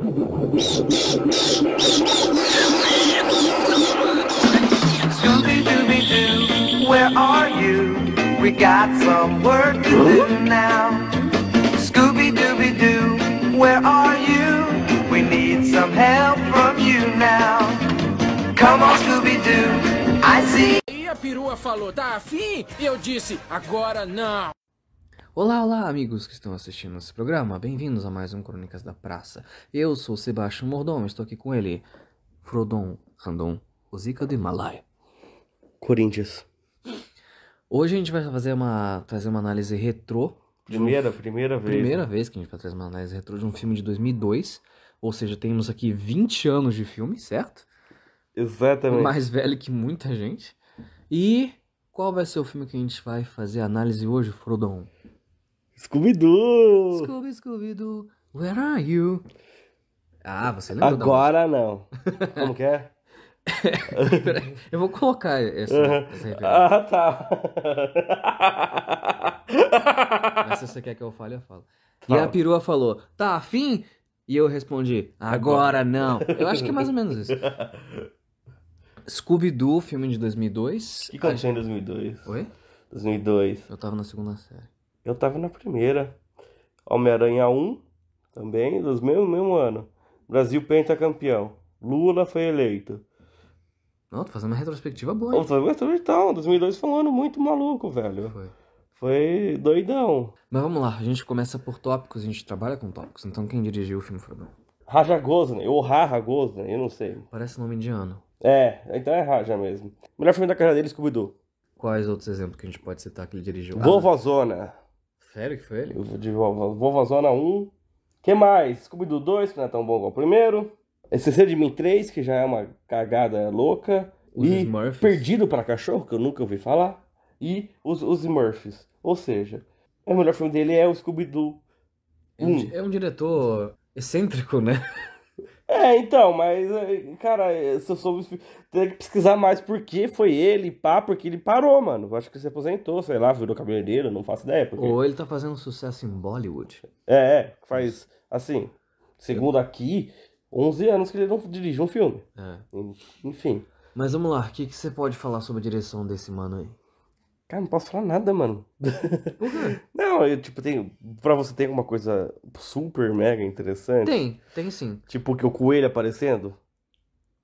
Scooby Dooby Doo, where are you? We got some work to do now. Scooby Dooby Doo, where are you? We need some help from you now. Come on, Scooby Doo, I see. E a perua falou, tá afim? E eu disse, agora não. Olá, olá, amigos que estão assistindo esse programa. Bem-vindos a mais um Crônicas da Praça. Eu sou Sebastião Mordom, estou aqui com ele, Frodon Randon, o Zika do Himalaia. Corinthians. Hoje a gente vai fazer uma trazer uma análise retrô. de um Primeira, primeira vez. primeira vez que a gente vai trazer uma análise retrô de um filme de 2002. Ou seja, temos aqui 20 anos de filme, certo? Exatamente. Mais velho que muita gente. E qual vai ser o filme que a gente vai fazer a análise hoje, Frodon? Scooby-Doo! Scooby, Scooby-Doo, where are you? Ah, você lembra Agora não. Como que é? Peraí, Eu vou colocar essa, Aham. essa referência. ah, tá. Mas se você quer que eu fale, eu falo. E Fala. a perua falou, tá afim? E eu respondi, agora não. Eu acho que é mais ou menos isso. Scooby-Doo, filme de 2002. O que aconteceu em 2002? Oi? 2002. Eu tava na segunda série. Eu tava na primeira. Homem-Aranha 1, também, dos mesmo, mesmo ano. Brasil pentacampeão. Lula foi eleito. Não, tô fazendo uma retrospectiva boa. Hein? foi- mas Então, 2002 foi um ano muito maluco, velho. Foi. Foi doidão. Mas vamos lá, a gente começa por tópicos, a gente trabalha com tópicos. Então quem dirigiu o filme, Frodon? Raja Gosney, ou Raja Gosney, eu não sei. Parece nome indiano. É, então é Raja mesmo. Melhor filme da carreira dele, Scooby-Doo. Quais outros exemplos que a gente pode citar que ele dirigiu? Vovozona. Ah, sério que foi ele? Eu De Vovó- Vovozona 1. que mais? Scooby-Doo 2, que não é tão bom igual o primeiro. Esquecer de Mim 3, que já é uma cagada louca. Os e Smurfs. Perdido para Cachorro, que eu nunca ouvi falar. E os, os Smurfs. Ou seja, o melhor filme dele é o Scooby-Doo. É um, é um diretor excêntrico, né? É, então, mas, é, cara, se eu soube, tem que pesquisar mais por que foi ele, pá, porque ele parou, mano. Eu acho que se aposentou, sei lá, virou cabeleireiro, não faço ideia. Porque... Ou ele tá fazendo sucesso em Bollywood. É, é, faz, assim, segundo aqui, 11 anos que ele não dirige um filme. É. Enfim. Mas vamos lá, o que, que você pode falar sobre a direção desse mano aí? Cara, não posso falar nada, mano. não, eu, tipo, tem. Pra você ter alguma coisa super mega interessante. Tem, tem sim. Tipo, que o coelho aparecendo.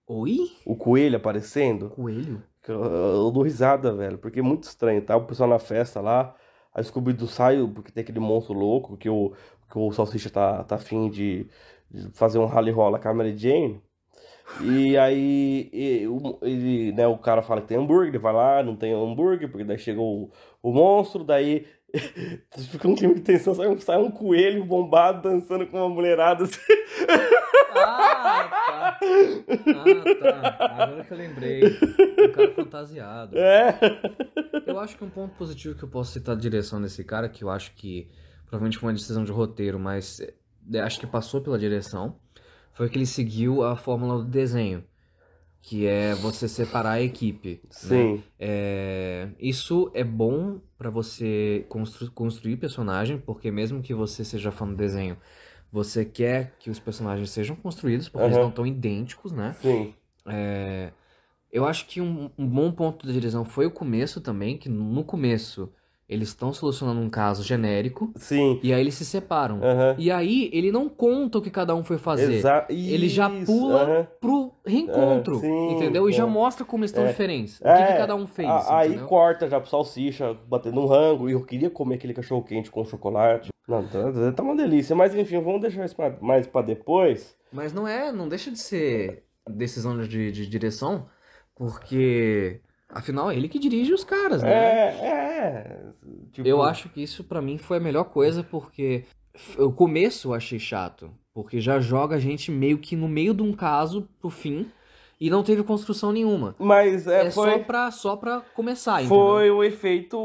Oi? O coelho aparecendo. Coelho? Eu, eu dou risada, velho. Porque é muito estranho, tá? O pessoal na festa lá. A Scooby-Doo sai, porque tem aquele monstro louco que o, que o Salsicha tá, tá afim de, de fazer um rally rola com a Mary Jane. E aí o- ele, né, o cara fala que tem hambúrguer, ele vai lá, não tem hambúrguer, porque daí chegou o, o monstro, daí fica um clima de tensão, sai um, sai um coelho bombado dançando com uma mulherada assim. Ah, tá. Ah, tá. Agora que eu lembrei. Um cara fantasiado. É. Eu acho que um ponto positivo que eu posso citar da direção desse cara, que eu acho que provavelmente foi uma decisão de roteiro, mas é, acho que passou pela direção, foi que ele seguiu a fórmula do desenho, que é você separar a equipe. né? Sim. É, isso é bom pra você constru- construir personagem, porque mesmo que você seja fã do desenho, você quer que os personagens sejam construídos, porque eles Aham. não estão idênticos, né? Sim. É, eu acho que um, um bom ponto da direção foi o começo também, que no começo eles estão solucionando um caso genérico, Sim. e aí eles se separam. Aham. E aí ele não conta o que cada um foi fazer. Exa- Ele já Isso, pula aham. pro reencontro, É, sim, entendeu? E já é. mostra como eles estão É. diferentes. O que, que É, cada um fez, a- aí corta já pro salsicha, batendo um rango, e eu queria comer aquele cachorro quente com chocolate. Não, tá, tá uma delícia, mas enfim, vamos deixar isso pra- mais pra depois. Mas não é, não deixa de ser decisão de, de direção, porque afinal é ele que dirige os caras, né? É, é. Tipo, Eu acho que isso pra mim foi a melhor coisa, porque o começo eu achei chato, porque já joga a gente meio que no meio de um caso pro fim e não teve construção nenhuma. Mas é, É, foi, só, pra, só pra começar, entendeu? foi o efeito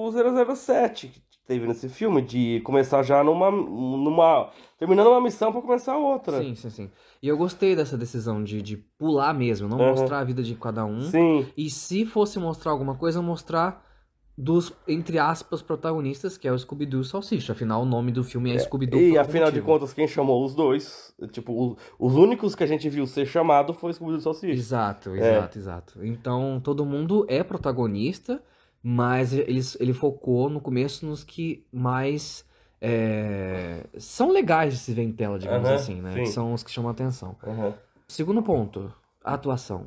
007 que teve nesse filme, de começar já numa. numa terminando uma missão pra começar outra. Sim, sim, sim. E eu gostei dessa decisão de, de pular mesmo, não Aham. mostrar a vida de cada um. Sim. E se fosse mostrar alguma coisa, mostrar dos, entre aspas, protagonistas, que é o Scooby-Doo e o Salsicha. Afinal, o nome do filme é Scooby-Doo. E afinal de contas, quem chamou os dois, tipo, o- os únicos que a gente viu ser chamado foi o Scooby do Salsicha. Exato, É. exato, exato. Então, todo mundo é protagonista, mas ele, ele focou no começo nos que mais é, são legais de se ver em tela, digamos Aham, assim, né? sim. Que são os que chamam a atenção. Uhum. Segundo ponto, a atuação.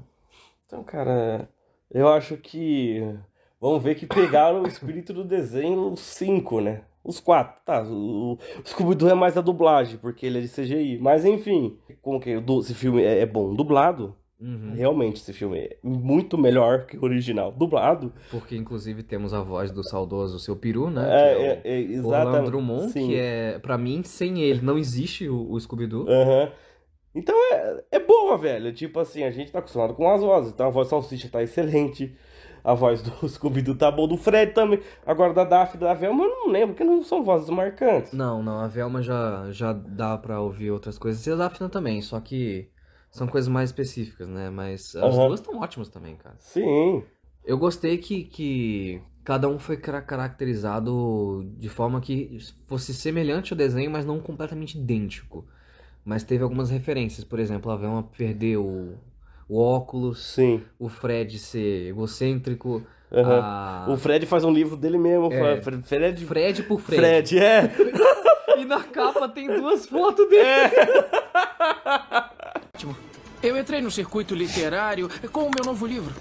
Então, cara, eu acho que. Vamos ver que pegaram o espírito do desenho os cinco, né? Os quatro, tá? O, o Scooby-Doo é mais a dublagem, porque ele é de CGI. Mas enfim, como que esse filme é, é bom dublado? Uhum. Realmente, esse filme é muito melhor que o original. Dublado, Porque, inclusive, temos a voz do saudoso Seu Peru, né? é, que é, é é, Orlando. Drummond, Sim. que é, pra mim, sem ele não existe o, o Scooby-Doo. Aham. Então é, é boa, velho. Tipo assim, a gente tá acostumado com as vozes. Então a voz do Salsicha tá excelente. A voz do Scooby-Doo tá boa. Do Fred também. Agora da Daphne da Velma eu não lembro, porque não são vozes marcantes. Não, não, a Velma já, já dá pra ouvir outras coisas. E a Daphne também, só que são coisas mais específicas, né? Mas as Aham. duas estão ótimas também, cara. Sim. Eu gostei que, que cada um foi cara- caracterizado de forma que fosse semelhante ao desenho, mas não completamente idêntico. Mas teve algumas referências, por exemplo, a Velma perder o, o óculos, Sim. o Fred ser egocêntrico, Aham. a... O Fred faz um livro dele mesmo. É. Fred, Fred, por Fred. Fred, é. E na capa tem duas fotos dele. Ótimo. Eu entrei no circuito literário com o meu novo livro.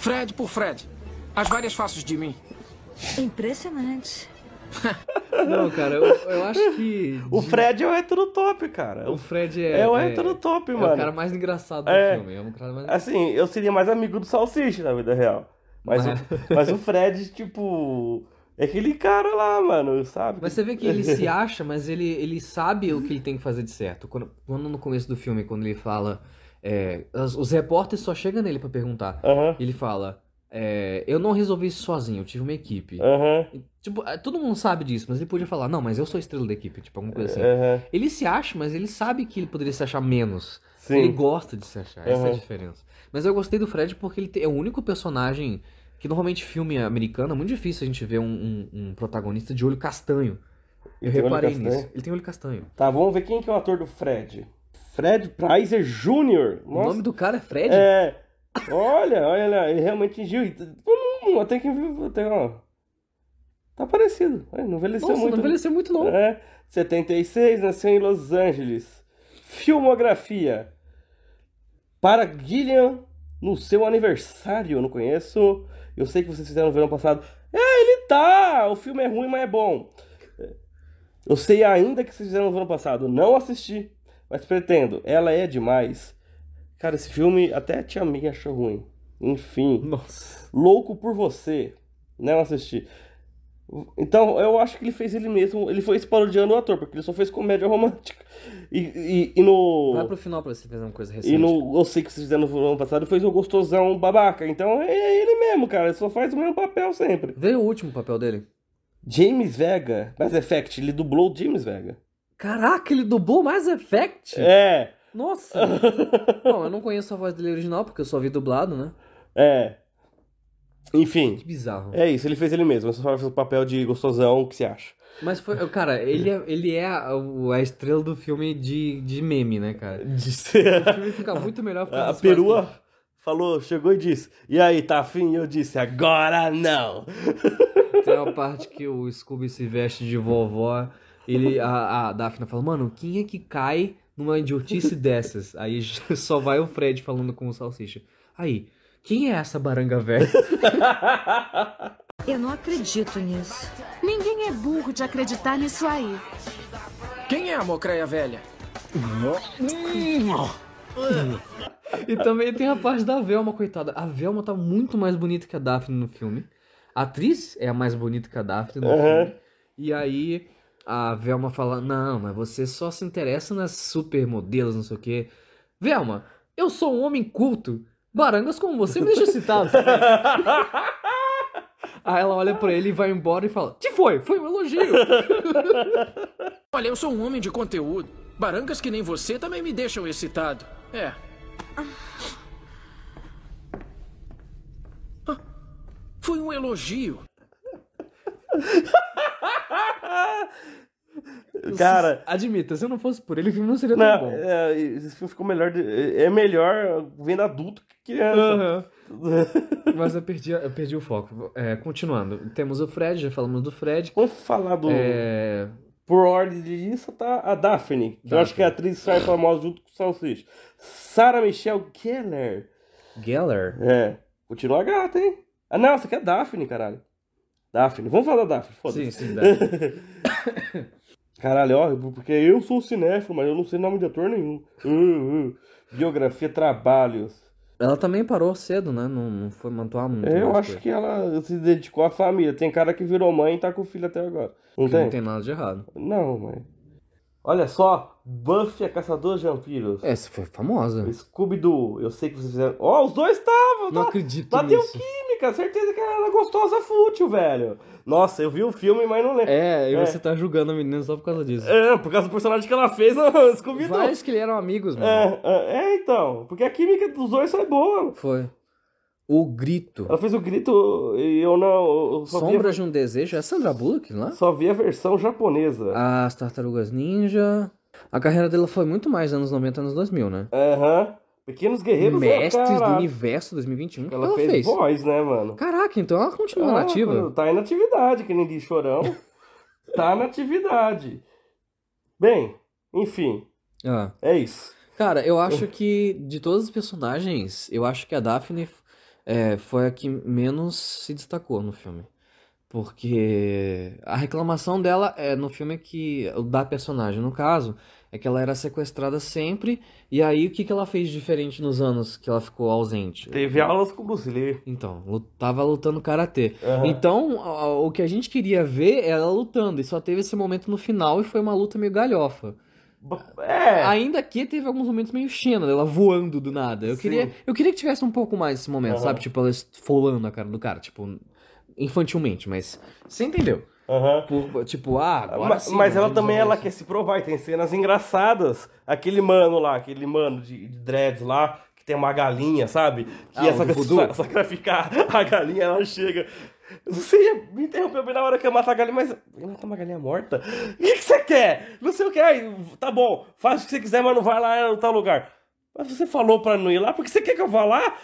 Fred por Fred. As várias faces de mim. Impressionante. Não, cara, eu, eu acho que. O Fred é o hétero top, cara. O Fred é. É o hétero top, é mano. o cara mais engraçado do É. filme. É um cara mais. Assim, eu seria mais amigo do Salsicha na vida real. Mas, Mas- o, mas o Fred, tipo. É aquele cara lá, mano, sabe? Mas você vê que ele se acha, mas ele, ele sabe o que ele tem que fazer de certo. Quando, quando no começo do filme, quando ele fala. é, os, repórteres só chegam nele pra perguntar. Aham, Ele fala. é, eu não resolvi isso sozinho, eu tive uma equipe. E, Tipo, é, todo mundo sabe disso, mas ele podia falar, não, mas eu sou estrela da equipe, tipo, alguma coisa assim. aham. Ele se acha, mas ele sabe que ele poderia se achar menos. Sim. Ele gosta de se achar, essa é a Uhum. diferença. Mas eu gostei do Fred porque ele é o único personagem que normalmente filme americano é muito difícil a gente ver um, um- um protagonista de olho castanho. Eu Ele reparei nisso. Ele tem olho castanho. Tá, vamos ver quem que é o ator do Fred. Fred Preiser Jr. O nome do cara é Fred? É. Olha, olha lá, ele realmente atingiu. Hum, até que. Até, ó. Tá parecido. É, Não envelheceu Nossa, muito. não envelheceu muito não. É. 76, nasceu em Los Angeles. Filmografia. Para Gillian no seu aniversário. Eu não conheço. Eu sei que vocês fizeram no verão passado. É, ele tá! O filme é ruim, mas é bom. Eu sei ainda que vocês fizeram no verão passado. Não assisti, mas pretendo. Ela é demais. Cara, esse filme até a tia minha achou ruim. Enfim. Nossa. Louco por você. Não assisti. Então, eu acho que ele fez ele mesmo. Ele foi se parodiando o ator, porque ele só fez comédia romântica. E, e, e no. Vai pro final pra você fazer uma coisa recente. E no Eu sei que vocês fizeram no ano passado, ele fez o gostosão babaca. Então é ele mesmo, cara. Ele só faz o mesmo papel sempre. Veio o último papel dele. James Vega, Mass Effect, ele dublou o James Vega. Caraca, ele dublou Mass Effect? É, Nossa. Bom, eu não conheço a voz dele original, porque eu só vi dublado, né? é. Enfim, Que bizarro. é isso, ele fez ele mesmo. Ele só faz o papel de gostosão, o que você acha? Mas foi, cara, ele é, ele é a, a estrela do filme de, de meme, né, cara? De ser- O filme fica muito melhor A perua falou, chegou e disse: E aí, tá afim? Eu disse: Agora não! Tem uma parte que o Scooby se veste de vovó. Ele, a, a Daphne fala, mano, quem é que cai numa idiotice dessas? Aí só vai o Fred falando com o Salsicha. Aí, quem é essa baranga velha? Eu não acredito nisso. Ninguém é burro de acreditar nisso aí. Quem é a mocreia velha? E também tem a parte da Velma, coitada. A Velma tá muito mais bonita que a Daphne no filme. A atriz é a mais bonita que a Daphne no Aham. filme. E aí a Velma fala: Não, mas você só se interessa nas supermodelos, não sei o quê. Velma, eu sou um homem culto. Barangas como você me deixa excitado. também." aí ela olha pra ele e vai embora e fala: Que foi? Foi um elogio. Olha, eu sou um homem de conteúdo. Barangas que nem você também me deixam excitado. É. Ah, Foi um elogio. Cara, Admita, se não fosse por ele, o filme não seria não, tão bom. é, esse filme ficou melhor. de- é melhor vendo adulto que criança. Aham. Mas eu perdi, eu perdi o foco. É, continuando, temos o Fred, já falamos do Fred. Vamos falar do. É, Por ordem de lista tá a Daphne, que eu Daphne. acho que é a atriz mais famosa junto com o Salsicha. Sarah Michelle Gellar. Geller. É. Continua gata, hein? Ah, não, essa aqui é Daphne, caralho. Daphne. Vamos falar da Daphne, foda-se. Sim, sim, dá. Caralho, ó, porque eu sou cinéfilo, mas eu não sei nome de ator nenhum. Uh, uh. Biografia, trabalhos. Ela também parou cedo, né? Não, não foi mantuar muito. É, eu acho coisa. que ela se dedicou à família. Tem cara que virou mãe e tá com o filho até agora. Não tem? Não tem nada de errado. Não, mãe. Olha só, Buffy a Caçadora de Vampiros. Essa foi famosa. Scooby-Doo, eu sei que vocês fizeram. Ó, os dois estavam, Não tá? acredito Bateu nisso. Química, certeza que ela era gostosa fútil, velho. Nossa, eu vi o filme, mas não lembro. É, e É. você tá julgando a menina só por causa disso. É, por causa do personagem que ela fez no Scooby-Doo. Vários que eles eram amigos, mano. É, é, é, então. Porque a química dos dois foi boa. Foi. O Grito. Ela fez o grito e eu não. Eu Sombra de um Desejo. É Sandra Bullock lá? só vi a versão japonesa. As Tartarugas Ninja. A carreira dela foi muito mais anos 90, anos 2000, né? Aham. Pequenos Guerreiros é, Mestres do Universo 2021. O que Ela, ela fez, fez? voz, né, mano? Caraca, então ela continua Ah, nativa. Tá em atividade, que nem diz chorão. tá na atividade. Bem, enfim, Ah. é isso. Cara, eu acho que de todos os personagens, eu acho que a Daphne é, foi a que menos se destacou no filme. Porque a reclamação dela é no filme é que da personagem, no caso, é que ela era sequestrada sempre, e aí o que, que ela fez diferente nos anos que ela ficou ausente? Teve aulas com o Bruce Lee. Então, tava lutando karatê. Aham. Então, o que a gente queria ver é ela lutando, e só teve esse momento no final e foi uma luta meio galhofa. É. Ainda que teve alguns momentos meio Xena, dela voando do nada. Eu Sim. queria, eu queria que tivesse um pouco mais esse momento, Aham. sabe? Tipo, ela esfolando a cara do cara, tipo, infantilmente, mas você entendeu? Aham. Por- tipo, ah, agora Ma- sim, mas ela também ela isso. quer se provar e tem cenas engraçadas. Aquele mano lá, aquele mano de, de dreads lá, que tem uma galinha, sabe? Que Ah, essa voodoo? sacrificar a galinha, ela chega. Você ia me interrompeu bem na hora que eu matar a galinha, mas eu matar uma galinha morta? O que, que você quer? Não sei o que. Aí, tá bom, faz o que você quiser, mas não vai lá em tal lugar. Mas você falou pra não ir lá, porque você quer que eu vá lá?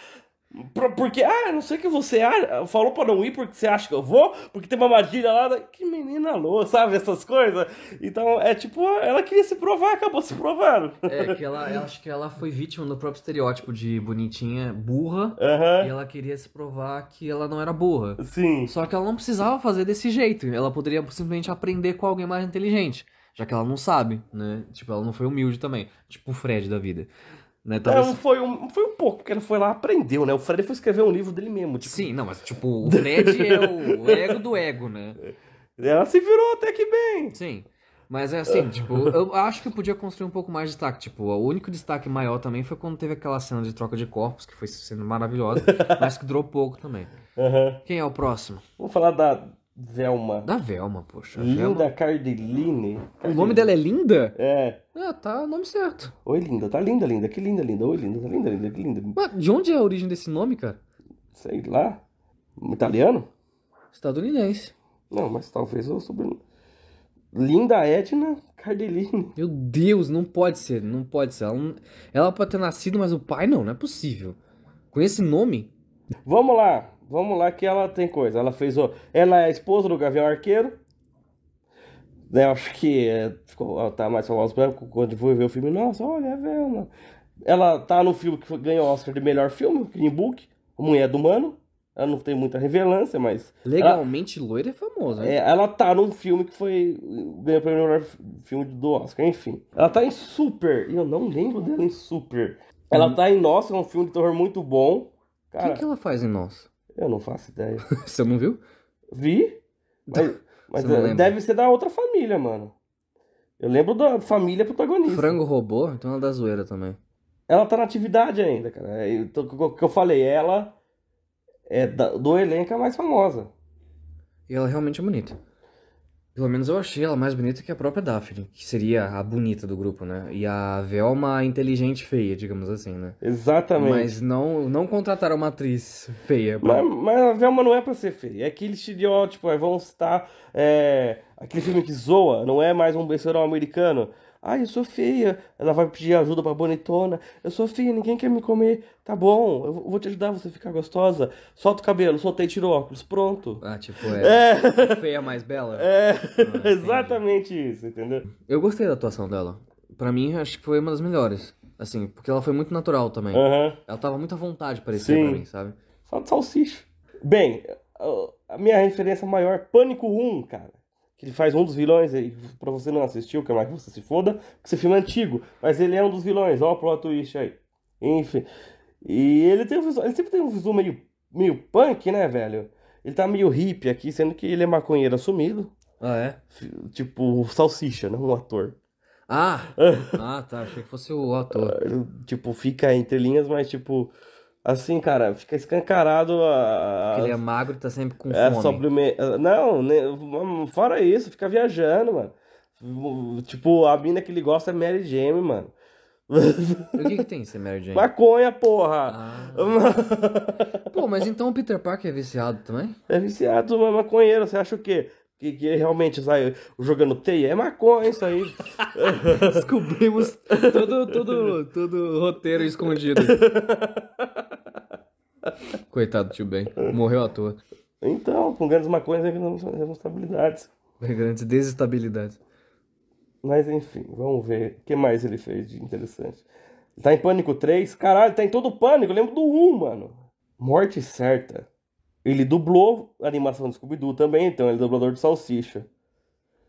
Porque, ah, não sei o que você acha. Falou pra não ir porque você acha que eu vou? Porque tem uma armadilha lá. da- Que menina louca, sabe? Essas coisas. Então, é tipo, ela queria se provar, acabou se provando. É, que ela, acho que ela foi vítima do próprio estereótipo de bonitinha, burra, e Aham. ela queria se provar que ela não era burra. Sim. Só que ela não precisava fazer desse jeito. Ela poderia simplesmente aprender com alguém mais inteligente. Já que ela não sabe, né? Tipo, ela não foi humilde também. Tipo o Fred da vida. Né? Talvez... Não, foi um, foi um pouco, porque ele foi lá aprendeu, né? O Fred foi escrever um livro dele mesmo. Tipo, Sim, não, mas tipo, o Fred é o ego do ego, né? Ela se virou até que bem. Sim. Mas é assim, tipo, eu acho que eu podia construir um pouco mais de destaque. Tipo, o único destaque maior também foi quando teve aquela cena de troca de corpos, que foi sendo maravilhosa, mas que durou pouco também. Aham. Quem é o próximo? Vamos falar da Velma. Da Velma, poxa. Linda Velma- Cardellini. O nome dela é Linda? É. Ah, tá o nome certo. Oi, linda. Tá linda, linda. Que linda, linda. Oi, linda. Tá linda, linda. Que linda. Mas de onde é a origem desse nome, cara? Sei lá. Italiano? Estadunidense. Não, mas talvez eu sobrenome. Linda Edna Cardellini. Meu Deus, não pode ser, não pode ser. Ela, não- ela pode ter nascido, mas o pai não, não é possível. Com esse nome? Vamos lá. Vamos lá que ela tem coisa. Ela fez o. Ela é a esposa do Gavião Arqueiro. Né, eu acho que é, ficou, ela tá mais famosa quando foi ver o filme. Nossa, olha, é Velma. Ela tá no filme que ganhou o Oscar de melhor filme, Green Book, Mulher do Mano. Ela não tem muita revelância, mas. Legalmente loira é famosa. É, ela tá num filme que foi. ganhou o melhor filme do Oscar, enfim. Ela tá em Super, e eu não lembro dela em Super. Ela tá em Nossa, é um filme de terror muito bom. O que, que ela faz em nós? Eu não faço ideia. Você não viu? Vi, mas, mas é, lembra? deve ser da outra família, mano. Eu lembro da família protagonista. Frango robô, então ela é da zoeira também. Ela tá na atividade ainda, cara. É, então, O que eu falei, ela é da- do elenco a mais famosa. E ela realmente é bonita. Pelo menos eu achei ela mais bonita que a própria Daphne, que seria a bonita do grupo, né? E a Velma a inteligente feia, digamos assim, né? Exatamente. Mas não, não contrataram uma atriz feia. pra- Mas, mas a Velma não é pra ser feia. É aquele estereótipo, aí vão citar é, aquele filme que zoa, não é mais um besterol americano. Ai, eu sou feia. Ela vai pedir ajuda pra bonitona. Eu sou feia, ninguém quer me comer. Tá bom, eu vou te ajudar você a ficar gostosa. Solta o cabelo, soltei, tira o óculos. Pronto. Ah, tipo, é. Feia mais bela? É, entendi. exatamente isso, entendeu? Eu gostei da atuação dela. Pra mim, acho que foi uma das melhores. Assim, porque ela foi muito natural também. Aham. Ela tava muito à vontade, parecia Sim. pra mim, sabe? Só de salsicha. Bem, a- a minha referência maior, Pânico 1, cara. Que ele faz um dos vilões aí, pra você não assistiu, que é mais que você se foda, porque esse filme é antigo, mas ele é um dos vilões, ó o plot twist aí. Enfim. E ele tem um visual, ele sempre tem um visual meio, meio punk, né, velho? Ele tá meio hippie aqui, sendo que ele é maconheiro assumido. Ah, é? Tipo, salsicha, não um ator. Ah! ah, tá. Achei que fosse o ator. Tipo, fica entre linhas, mas tipo. Assim, cara, fica escancarado a. Porque ele é magro e tá sempre com É fome. sublime... Não, ne- fora isso, fica viajando, mano. Tipo, a mina que ele gosta é Mary Jane, mano. O que que tem ser Mary Jane? Maconha, porra! Ah. Pô, mas então o Peter Parker é viciado também? É viciado, mas maconheiro, você acha o quê? Que, que realmente sai jogando teia? É maconha isso aí. Descobrimos todo, todo, todo roteiro escondido. Coitado do tio Ben. Morreu à toa. Então, com grandes maconhas vem responsabilidades. Grandes desestabilidades. Mas enfim, vamos ver o que mais ele fez de interessante. Tá em Pânico 3? Caralho, tá em todo Pânico, eu lembro do 1, mano. Morte Certa. Ele dublou a animação do Scooby-Doo também, então ele é dublador de Salsicha.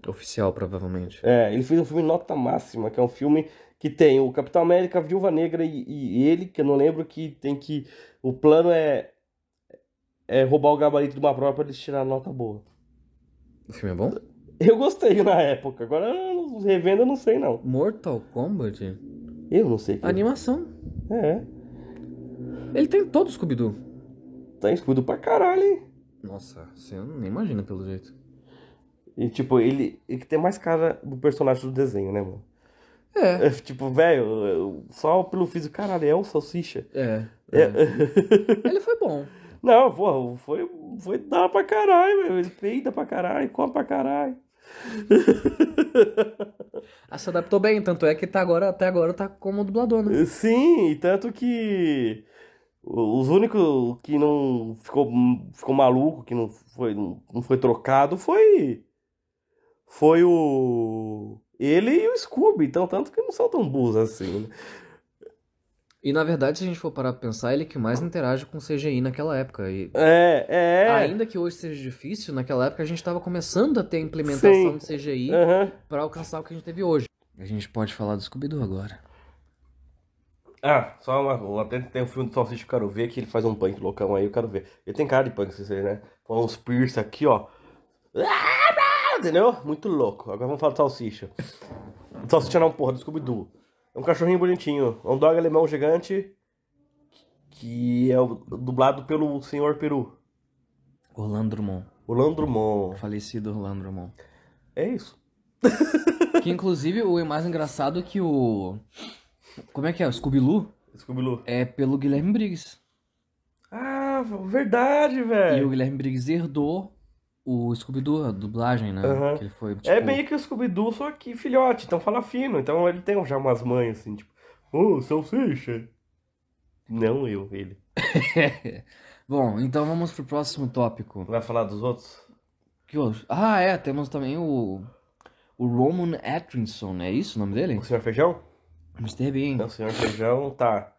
Oficial, provavelmente. É, ele fez um filme Nota Máxima, que é um filme que tem o Capitão América, a Viúva Negra e, e ele, que eu não lembro que tem que... O plano é, é roubar o gabarito de uma prova pra eles tirar a nota boa. O filme é bom? Eu gostei na época, agora revendo eu não sei não. Mortal Kombat? Eu não sei. que- Animação. É, Ele tem todo o Scooby-Doo. Tá escudo pra caralho, hein? Nossa, você nem imagina pelo jeito. E, tipo, ele, ele tem mais cara do personagem do desenho, né, mano? É. É, tipo, velho, só pelo físico, caralho, é um salsicha. É. É. é. Ele foi bom. Não, porra, foi, foi dar pra caralho, velho. Ele peida pra caralho, come pra caralho. Ah, se adaptou bem, tanto é que tá agora, até agora tá como dublador, né? Sim, tanto que os únicos que não ficou, ficou maluco, que não foi, não foi trocado, foi foi o ele e o Scooby, então tanto que não são tão burros assim. né? E na verdade, se a gente for parar pra pensar, ele que mais interage com CGI naquela época. E É, é. ainda que hoje seja difícil, naquela época a gente tava começando a ter a implementação Sim. de CGI Aham. pra alcançar o que a gente teve hoje. A gente pode falar do Scooby-Doo agora. Ah, só uma, uma- tem, tem um filme do Salsicha que eu quero ver, que ele faz um punk loucão aí, eu quero ver. Ele tem cara de punk, vocês né? Com uns piercing aqui, ó. Entendeu? Muito louco. Agora vamos falar do Salsicha. O Salsicha não, porra, do Scooby-Doo. É um cachorrinho bonitinho. É um dog alemão gigante, que é o- dublado pelo Senhor Peru. Orlando Drummond. O Landrumon. Falecido Orlando Drummond. É isso. Que inclusive o mais engraçado é que o. Como é que é? O Scooby-Doo Scooby-Doo. é pelo Guilherme Briggs. Ah, verdade, E o velho. Guilherme Briggs herdou o Scooby-Doo, a dublagem, né? Aham. Que ele foi, tipo... É meio que o Scooby-Doo, só que filhote, então fala fino. Então ele tem já umas mães assim, tipo, ô, salsicha. Não eu, ele. Bom, então vamos pro próximo tópico. Vai falar dos outros? Que outro? Ah, é, temos também o... O Roman Atkinson, é isso o nome dele? O Senhor Feijão? Mr. Bean. Então, o Senhor Feijão tá,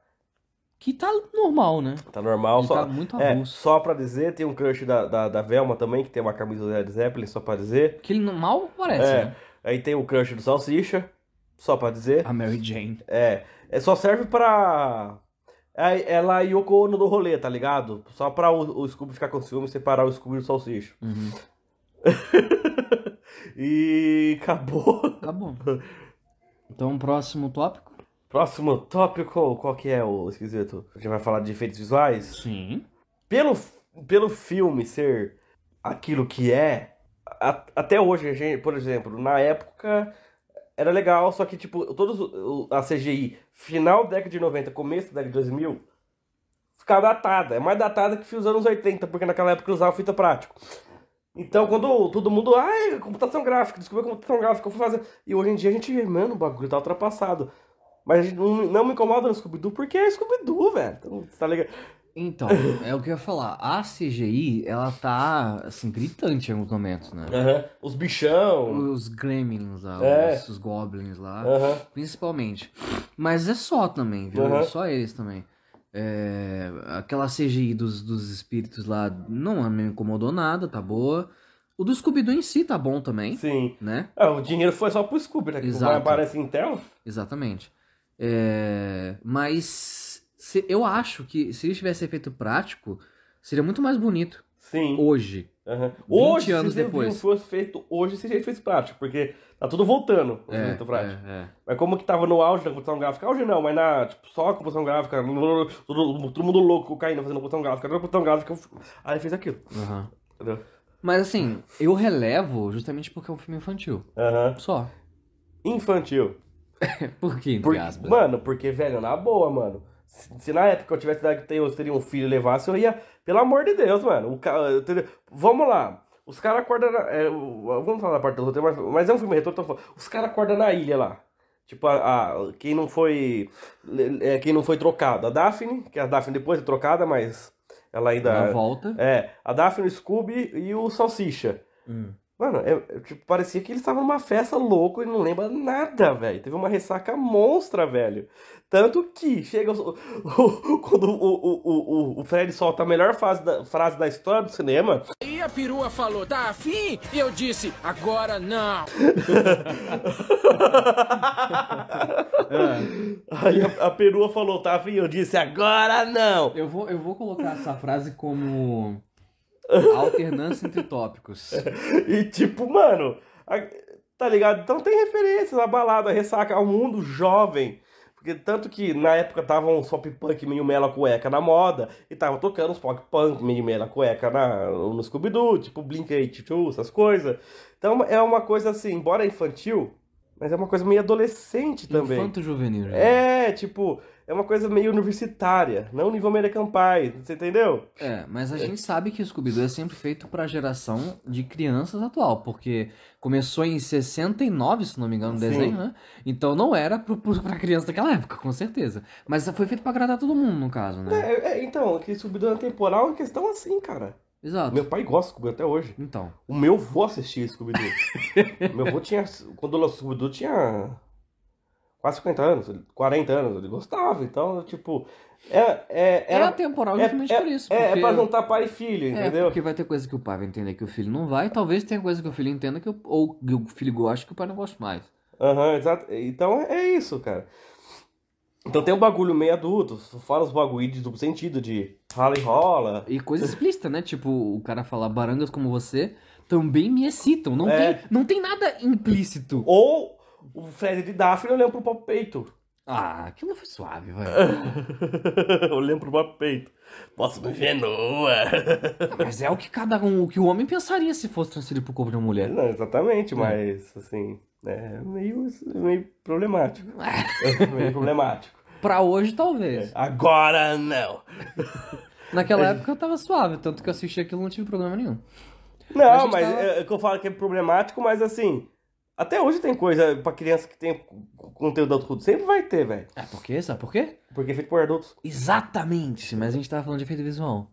Que tá normal, né? tá normal. Ele só, tá muito é, avulso. só pra dizer, tem um crush da, da, da Velma também, que tem uma camisa do Led Zeppelin, só pra dizer. Que ele não- mal parece, É, né? aí tem o crush do Salsicha, só pra dizer. A Mary Jane. É, é só serve pra... É, ela e Yoko Ono do rolê, tá ligado? Só pra o, o Scooby ficar com ciúme e separar o Scooby do Salsicha. Uhum. e acabou. Acabou. Então, próximo tópico? Próximo tópico, qual que é o esquisito? A gente vai falar de efeitos visuais? Sim. Pelo, pelo filme ser aquilo que é, a- até hoje, a gente, por exemplo, na época era legal, só que, tipo, todos a CGI, final da década de 90, começo da década de 2000, ficava datada. É mais datada que os anos 80, porque naquela época usava fita prático. Então, quando todo mundo, ai, computação gráfica, descobriu computação gráfica, eu fui fazer. E hoje em dia a gente vê, mano, o bagulho tá ultrapassado. Mas a gente não, não me incomoda no Scooby-Doo porque é Scooby-Doo, velho. Então, tá ligado? Então, é o que eu ia falar. A CGI, ela tá, assim, gritante em alguns momentos, né? Aham. Os bichão. Os gremlins lá, É. os, os goblins lá, Aham. principalmente. Mas é só também, viu? Aham. Só eles também. É, aquela CGI dos, dos espíritos lá não me incomodou nada, tá boa. O do Scooby-Doo em si tá bom também, Sim. né? Ah, o dinheiro foi só pro Scooby, né? Que Exato. aparece em tela. Exatamente. É, mas se- eu acho que se ele tivesse efeito prático, seria muito mais bonito Sim. hoje. 20 Hoje, anos se depois. filme fosse feito hoje, seria feito prático, porque tá tudo voltando. o É, efeito prático. é, é. Mas como que tava no auge da computação gráfica? Auge não, mas na, tipo, só a computação gráfica, todo, todo mundo louco caindo fazendo computação gráfica, toda computação gráfica, aí fez aquilo. Entendeu? Mas assim, eu relevo justamente porque é um filme infantil. Aham. Só. Infantil. Por quê, entre Porque, aspas? mano, porque, velho, na boa, mano. Se, se na época eu tivesse dado que eu teria um filho e levasse, eu ia. Pelo amor de Deus, mano. O ca- entendeu? Vamos lá. Os caras acordam. na- é, vamos falar da parte do roteiro, mas, mas é um filme. Então, falando. os caras acordam na ilha lá. Tipo, a, a- quem não foi. é, quem não foi trocado. A Daphne, que a Daphne depois é trocada, mas ela ainda. Na volta. É, a Daphne, o Scooby e o Salsicha. Hum. Mano, é, tipo, parecia que eles estavam numa festa louco e não lembra nada, velho. Teve uma ressaca monstra, velho. Tanto que chega o- o- quando o, o, o, o Fred solta a melhor frase da, frase da história do cinema. E a perua falou, tá afim? E eu disse, agora não. Aí a, a perua falou, tá afim? Eu disse, agora não. Eu vou, eu vou colocar essa frase como alternância entre tópicos. E tipo, mano, a- tá ligado? Então tem referências à balada, ressaca ao mundo jovem. Porque tanto que na época tava uns pop punk meio mela cueca na moda, e tava tocando uns pop punk meio mela cueca na, no Scooby-Doo, tipo Blink-182, essas coisas. Então é uma coisa assim, embora infantil, mas é uma coisa meio adolescente também. Infanto juvenil. já. É, tipo, é uma coisa meio universitária, não nível American Pie, você entendeu? É, mas a gente sabe que o Scooby-Doo é sempre feito pra geração de crianças atual, porque começou em 69, se não me engano, o desenho, né? Então não era pro, pro, pra criança daquela época, com certeza. Mas foi feito pra agradar todo mundo, no caso, né? É, é, então, que Scooby-Doo é temporal em questão assim, cara. Exato. Meu pai gosta de Scooby até hoje. Então. O meu avô assistia Scooby-Doo. meu avô tinha. Quando lançou Scooby-Doo tinha quase 50 anos, 40 anos, ele gostava. Então, tipo. É, é, É era, atemporal é, justamente é, por isso. é, é porque... pra juntar pai e filho, É, entendeu? porque vai ter coisa que o pai vai entender que o filho não vai, e talvez tenha coisa que o filho entenda que o, ou que o filho gosta que o pai não gosta mais. Aham, exato. Então é isso, cara. Então tem um bagulho meio adulto, fora os bagulho de duplo sentido, de rala e rola. E coisa explícita, né? Tipo, o cara falar barangas como você também me excitam. Não, É. tem, não tem nada implícito. Ou o Fred de Daphne olhando pro próprio peito. Ah, aquilo foi suave, vai. olhando pro próprio peito. Posso me ver nua. Mas é o que cada um, o que o homem pensaria se fosse transferido pro corpo de uma mulher. Não, exatamente, É. mas assim, é meio, meio problemático. meio problemático. Pra hoje, talvez. Agora não. Naquela época tava suave, tanto que eu assisti aquilo não tive problema nenhum. Não, gente mas tava- é, é que eu falo que é problemático, mas assim, até hoje tem coisa pra criança que tem conteúdo adulto. Sempre vai ter, velho. É por quê? Sabe por quê? Porque é feito por adultos. Exatamente, mas a gente tava falando de efeito visual.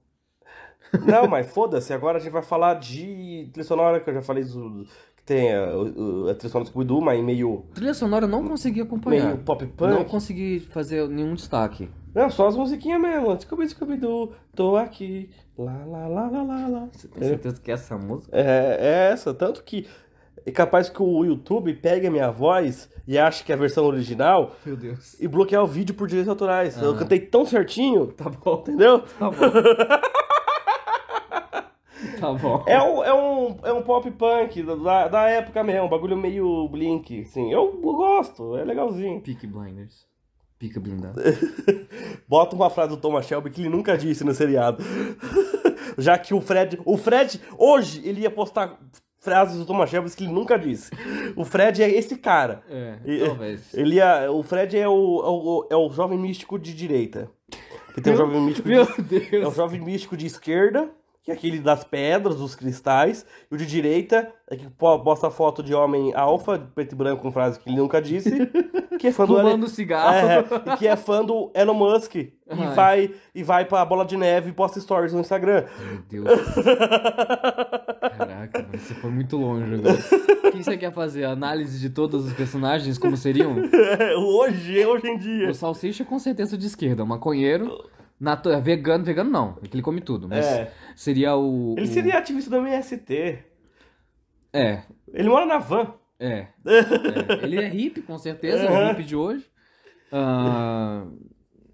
Não, mas foda-se, agora a gente vai falar de trilha sonora, que eu já falei do, que tem a, o- a trilha sonora do Scooby-Doo, mas meio, Trilha sonora eu não consegui acompanhar. meio pop Não consegui fazer nenhum destaque. Não, só as musiquinhas mesmo. Scooby, Scooby-Doo, tô aqui, lá, lá, lá, lá, lá, lá. Tem certeza que é essa música? É, é essa, tanto que é capaz que o YouTube pegue a minha voz e ache que é a versão original Meu Deus. e bloquear o vídeo por direitos autorais. Eu Ah. cantei tão certinho, Tá bom, entendeu? tá bom. tá bom. É um, é um, é um pop punk da, da época mesmo, um bagulho meio blink, assim. Eu gosto, é legalzinho. Peak Blinders. Pica blindado. Bota uma frase do Thomas Shelby que ele nunca disse no seriado. Já que o Fred. O Fred, hoje, ele ia postar frases do Thomas Shelby que ele nunca disse. O Fred é esse cara. É, E- talvez. Ele é, o Fred é o, é o, é o jovem místico de direita. Tem Meu- jovem místico Meu de, é o Deus. jovem místico de esquerda, que é aquele das pedras, dos cristais. E o de direita é que po- posta foto de homem alfa, preto e branco, com frase que ele nunca disse. Que é fã do Fumando cigarro. é, e que é fã do Elon Musk. E Ai. vai, e vai pra bola de neve e posta stories no Instagram. Meu Deus. Caraca, você foi muito longe agora. O que você quer fazer? Análise de todos os personagens, como seriam? hoje, hoje em dia. O Salsicha com certeza de esquerda, o maconheiro, natu- é vegano, vegano não, é que ele come tudo, mas É. seria o... Ele o- seria ativista do MST. É, Ele mora na van. é, é. Ele é hippie, com certeza, é o hippie de hoje. Ah,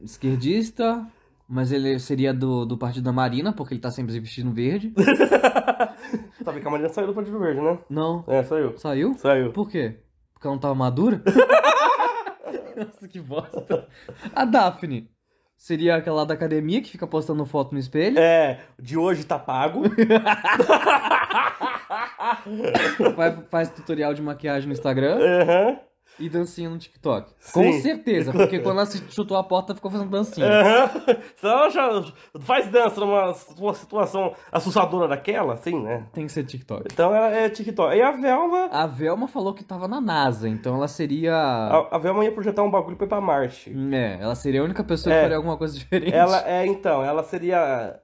esquerdista, mas ele seria do, do partido da Marina, porque ele tá sempre vestindo verde. Sabe que a Marina saiu do Partido Verde, né? Não, É, saiu. saiu? Saiu. Por quê? Porque ela não tava madura? Nossa, que bosta. A Daphne seria aquela da academia que fica postando foto no espelho. É, de hoje tá pago. Faz, faz tutorial de maquiagem no Instagram Aham. E dancinha no TikTok. Com Sim. certeza, porque quando ela chutou a porta, ficou fazendo dancinha. Aham. Senão ela já faz dança numa situa- situação assustadora daquela, assim, né? Tem que ser TikTok. Então ela é TikTok. E a Velma. A Velma falou que tava na NASA, então ela seria. A, a Velma ia projetar um bagulho pra ir pra Marte. É, ela seria a única pessoa que É. faria alguma coisa diferente. Ela é, então, ela seria.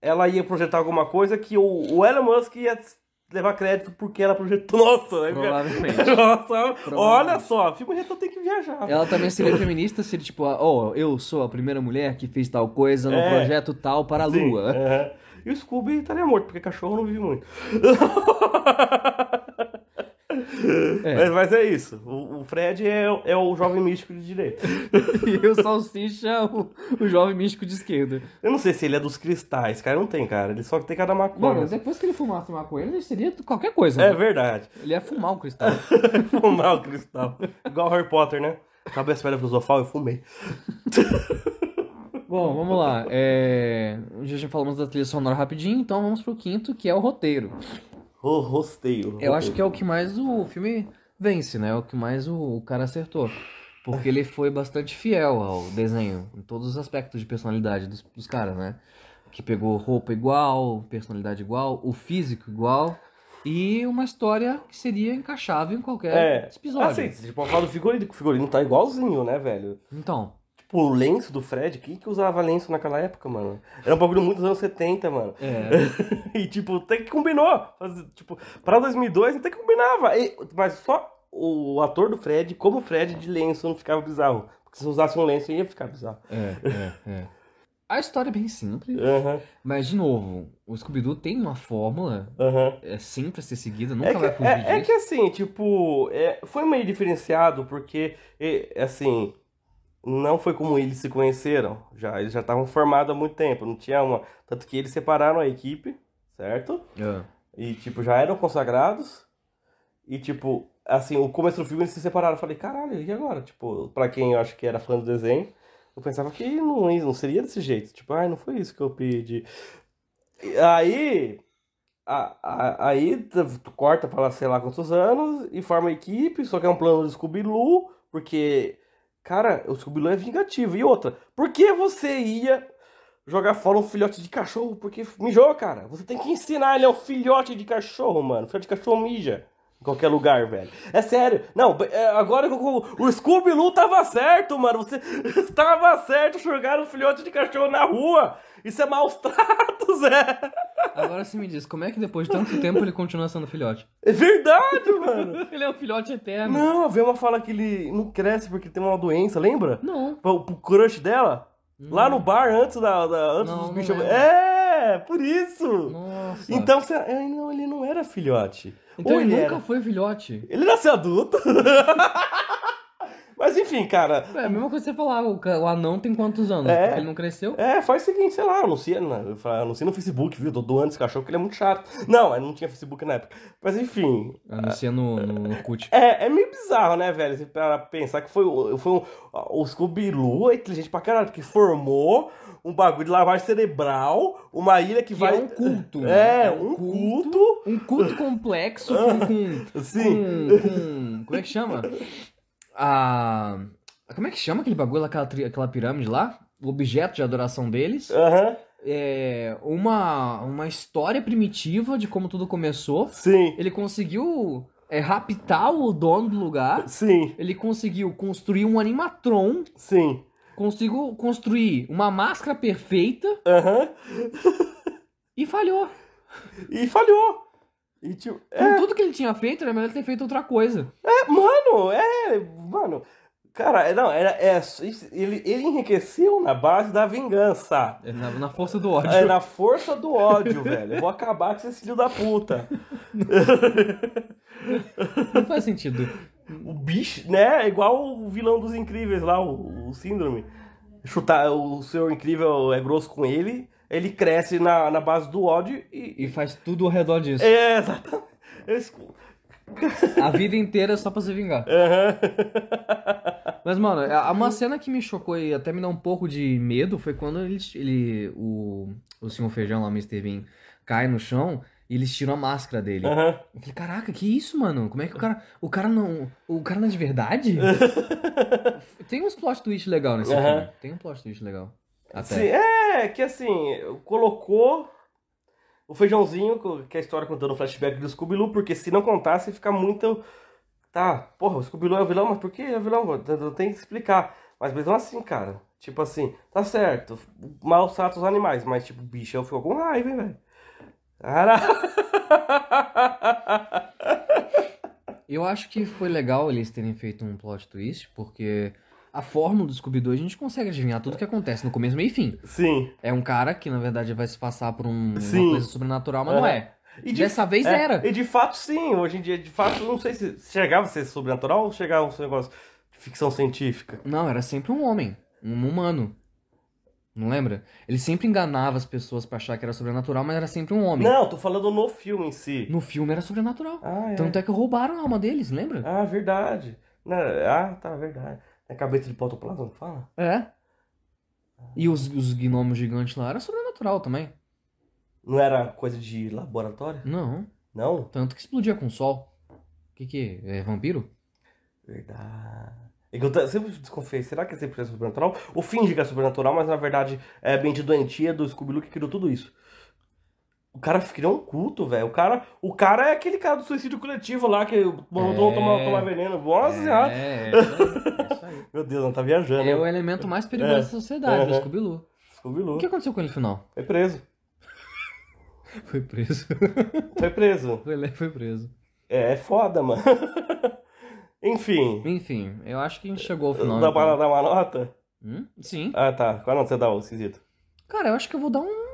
Ela ia projetar alguma coisa que o, o Elon Musk ia levar crédito porque ela projetou. Nossa, né? Provavelmente. Nossa, olha só, filme retrô tem que viajar. Ela também seria feminista, seria tipo, ó, eu sou a primeira mulher que fez tal coisa no É. projeto tal para a Sim, Lua. aham. E o Scooby estaria morto, porque cachorro não vive muito. É. Mas, mas é isso. O, o Fred é, o- é o jovem místico de direita. E o Salsicha, o, o jovem místico de esquerda. Eu não sei se ele é dos cristais, cara. Não tem, cara. Ele só tem cada maconha. Mano, depois que ele fumasse maconha, ele seria qualquer coisa. É verdade. Ele ia fumar um cristal. Fumar o cristal. Igual Harry Potter, né? Sabe a pedra filosofal? Eu fumei. Bom, vamos lá. É... Já já falamos da trilha sonora rapidinho, então vamos pro quinto, que é o roteiro. O rosteio. Eu acho que é o que mais o filme vence, né? É o que mais o, o cara acertou. Porque ele foi bastante fiel ao desenho, em todos os aspectos de personalidade dos, dos caras, né? Que pegou roupa igual, personalidade igual, o físico igual e uma história que seria encaixável em qualquer É. episódio. Assim, se falar do figurino, o figurino tá igualzinho, né, velho? Então, Tipo, o lenço do Fred, quem que usava lenço naquela época, mano? Era um bagulho muito dos anos 70, mano. é. e, tipo, até que combinou. Tipo, pra 2002 até que combinava. E- mas só o ator do Fred, como o Fred de lenço, não ficava bizarro. Porque se usasse um lenço, ia ficar bizarro. É, é, é. A história é bem simples, mas de novo, o Scooby-Doo tem uma fórmula, aham. é sempre a ser seguida, nunca É vai que, fugir é, é disso. que assim, tipo, é, foi meio diferenciado porque, é, assim, não foi como eles se conheceram. Já, eles já estavam formados há muito tempo, não tinha uma. Tanto que eles separaram a equipe, certo? É. E, tipo, já eram consagrados. E, tipo, assim, o começo do filme eles se separaram. Eu falei, caralho, e agora? Tipo, pra quem eu acho que era fã do desenho, eu pensava que não, não seria desse jeito. Tipo, ai, não foi isso que eu pedi. E Aí. a- a- aí tu tu corta pra sei lá quantos anos e forma a equipe, só que é um plano do Scooby-Loo, porque, cara, o Scooby-Loo é vingativo. E outra, por que você ia jogar fora um filhote de cachorro? Porque mijou, cara. Você tem que ensinar ele é um filhote de cachorro, mano. Filhote de cachorro mija. Qualquer lugar, velho. É sério. Não, é, agora o, o Scooby-Loo tava certo, mano. Você tava certo jogar um filhote de cachorro na rua. Isso é maus tratos, é. Agora você me diz, como é que depois de tanto tempo ele continua sendo filhote? É verdade, mano. Ele é um filhote eterno. Não, a Velma fala que ele não cresce porque tem uma doença, lembra? Não. O, o crush dela? Lá no bar, antes, da, da- antes Não, dos bichos. É, por isso. Nossa. Então, você- não, ele não era filhote. Então Ou ele ele nunca era. foi filhote. Ele nasceu adulto. Mas enfim, cara. É a mesma coisa que você falar, o, anão tem quantos anos? É. Porque ele não cresceu? É, faz o seguinte, sei lá, anuncia, né? Anuncia no Facebook, viu? Tô doando esse cachorro porque ele é muito chato. Não, não tinha Facebook na época. Mas enfim. Anuncia no, no, no CUT. É, é meio bizarro, né, velho? Você para pensar que foi, foi um, o Scooby-Doo é inteligente pra caralho, porque formou um bagulho de lavagem cerebral, uma ilha que, Que vai. é um culto. né? É, um culto. Um culto complexo com. com Sim. com, com- Como é que chama? A. Como é que chama aquele bagulho, aquela, aquela pirâmide lá? O objeto de adoração deles. Aham, É uma, uma história primitiva de como tudo começou. sim, Ele conseguiu é, raptar o dono do lugar. sim, Ele conseguiu construir um animatron. sim. Conseguiu construir uma máscara perfeita Aham. e falhou. E falhou. E tipo, Com é, tudo que ele tinha feito, era melhor ter feito outra coisa. é, mano, é, mano. Cara, é, não, era, é, ele, ele enriqueceu na base da vingança. É Na, na força do ódio. É na força do ódio, velho. Eu vou acabar com esse filho da puta. Não faz sentido. O bicho, né? É igual o vilão dos incríveis lá, o, o síndrome. Chutar, o senhor incrível é grosso com ele, ele cresce na, na base do ódio e. E faz tudo ao redor disso. É, exatamente. A vida inteira só pra se vingar. Aham. Mas, mano, a- uma cena que me chocou e até me dá um pouco de medo foi quando ele, ele o, o senhor Feijão lá, o Mr. Bean, cai no chão e eles tiram a máscara dele. Aham. Eu falei, caraca, que isso, mano? Como é que o cara. O cara não. O cara não é de verdade? Tem uns plot twist legal nesse Aham. filme. Tem um plot twist legal. Até. Sim, é, que assim, colocou o feijãozinho, que é a história contando o flashback do Scooby-Doo, porque se não contasse, fica muito. Tá, porra, o Scooby-Doo é o vilão, mas por que é o vilão? Tem que explicar. Mas mesmo assim, cara, tipo assim, tá certo, mal trata os animais, mas tipo, o bicho ficou com raiva, hein, velho. Eu acho que foi legal eles terem feito um plot twist, porque a fórmula do Scooby-Doo a gente consegue adivinhar tudo que acontece no começo, meio e fim. Sim. É um cara que, na verdade, vai se passar por um- uma coisa sobrenatural, mas não Aham. é. E de- Dessa vez É, era. E de fato, sim. Hoje em dia, de fato, não sei se chegava a ser sobrenatural ou chegava a ser um negócio de ficção científica. Não, era sempre um homem, um humano. Não lembra? Ele sempre enganava as pessoas pra achar que era sobrenatural, mas era sempre um homem. Não, tô falando no filme em si. No filme era sobrenatural. Ah, é. Tanto é que roubaram a alma deles, lembra? Ah, verdade. Não, ah, tá, verdade. É cabeça de protoplasma, que fala? É. E os, os gnomos gigantes lá era sobrenatural também. Não era coisa de laboratório? Não. Não? Tanto que explodia com o sol. O que que é? É vampiro? Verdade. É eu sempre desconfiei, será que é sempre sobrenatural? Ou finge que é sobrenatural, mas na verdade é bem de doentia do Scooby-Doo que criou tudo isso. O cara criou um culto, velho. O cara, o cara é aquele cara do suicídio coletivo lá que mandou É. tomar, tomar veneno. Nossa senhora. É, é isso aí. É, isso aí. Meu Deus, não tá viajando. É o elemento mais perigoso É. da sociedade, o Uhum. Scooby-Doo. Scooby-Doo. O que aconteceu com ele no final? Foi preso. Foi preso. Foi preso. Ele foi preso. É, é foda, mano. Enfim. Enfim, eu acho que a gente chegou ao final. Dá então. pra dar uma nota? Hum? Sim. Ah, tá. Qual nota você dá, ô Cisito? Cara, eu acho que eu vou dar um,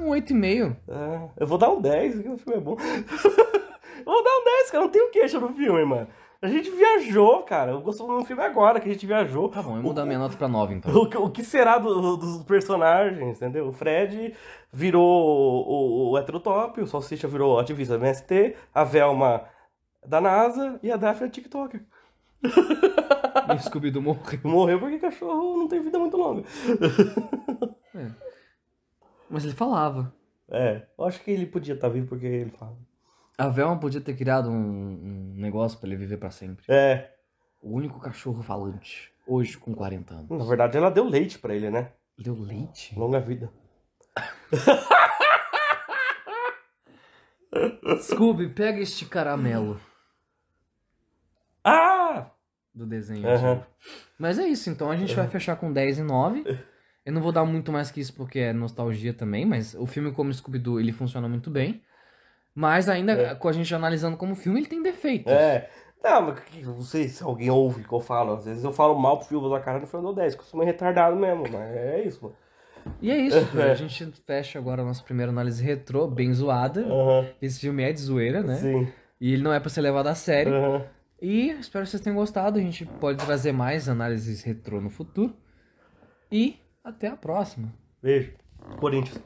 um 8,5. Ah, eu vou dar um 10, porque o filme é bom. eu vou dar um 10, cara. Não tenho queixa no filme, mano. A gente viajou, cara. Eu gosto do filme agora que a gente viajou. Tá bom, eu vou mudar minha nota pra 9 então. O, que- o que será do- dos personagens, entendeu? O Fred virou o, o, o heterotop, o Salsicha virou ativista do MST, a Velma da NASA e a Daphne é TikToker. E o Scooby-Doo morreu. Morreu porque cachorro não tem vida muito longa. Mas ele falava. É, eu acho que ele podia estar vivo porque ele fala. A Velma podia ter criado um, um negócio pra ele viver pra sempre. É, O único cachorro falante. Hoje com 40 anos. na verdade ela deu leite pra ele, né? Deu leite? Longa vida. Scooby, pega este caramelo Ah! do desenho. Antigo. Mas é isso, então a gente vai fechar com 10 e 9. Eu não vou dar muito mais que isso porque é nostalgia também, mas o filme como Scooby-Doo, ele funciona muito bem. Mas ainda, com a gente analisando como filme, ele tem defeitos. É. Não, mas não sei se alguém ouve o que eu falo. Às vezes eu falo mal pro filme da cara no final do 10, que eu sou meio retardado mesmo, mas é isso, mano. E é isso, É. a gente fecha agora a nossa primeira análise retrô, bem zoada. Aham. Esse filme é de zoeira, né? Sim. E ele não é pra ser levado a sério. Aham. E espero que vocês tenham gostado. A gente pode trazer mais análises retrô no futuro. E até a próxima. Beijo. Corinthians.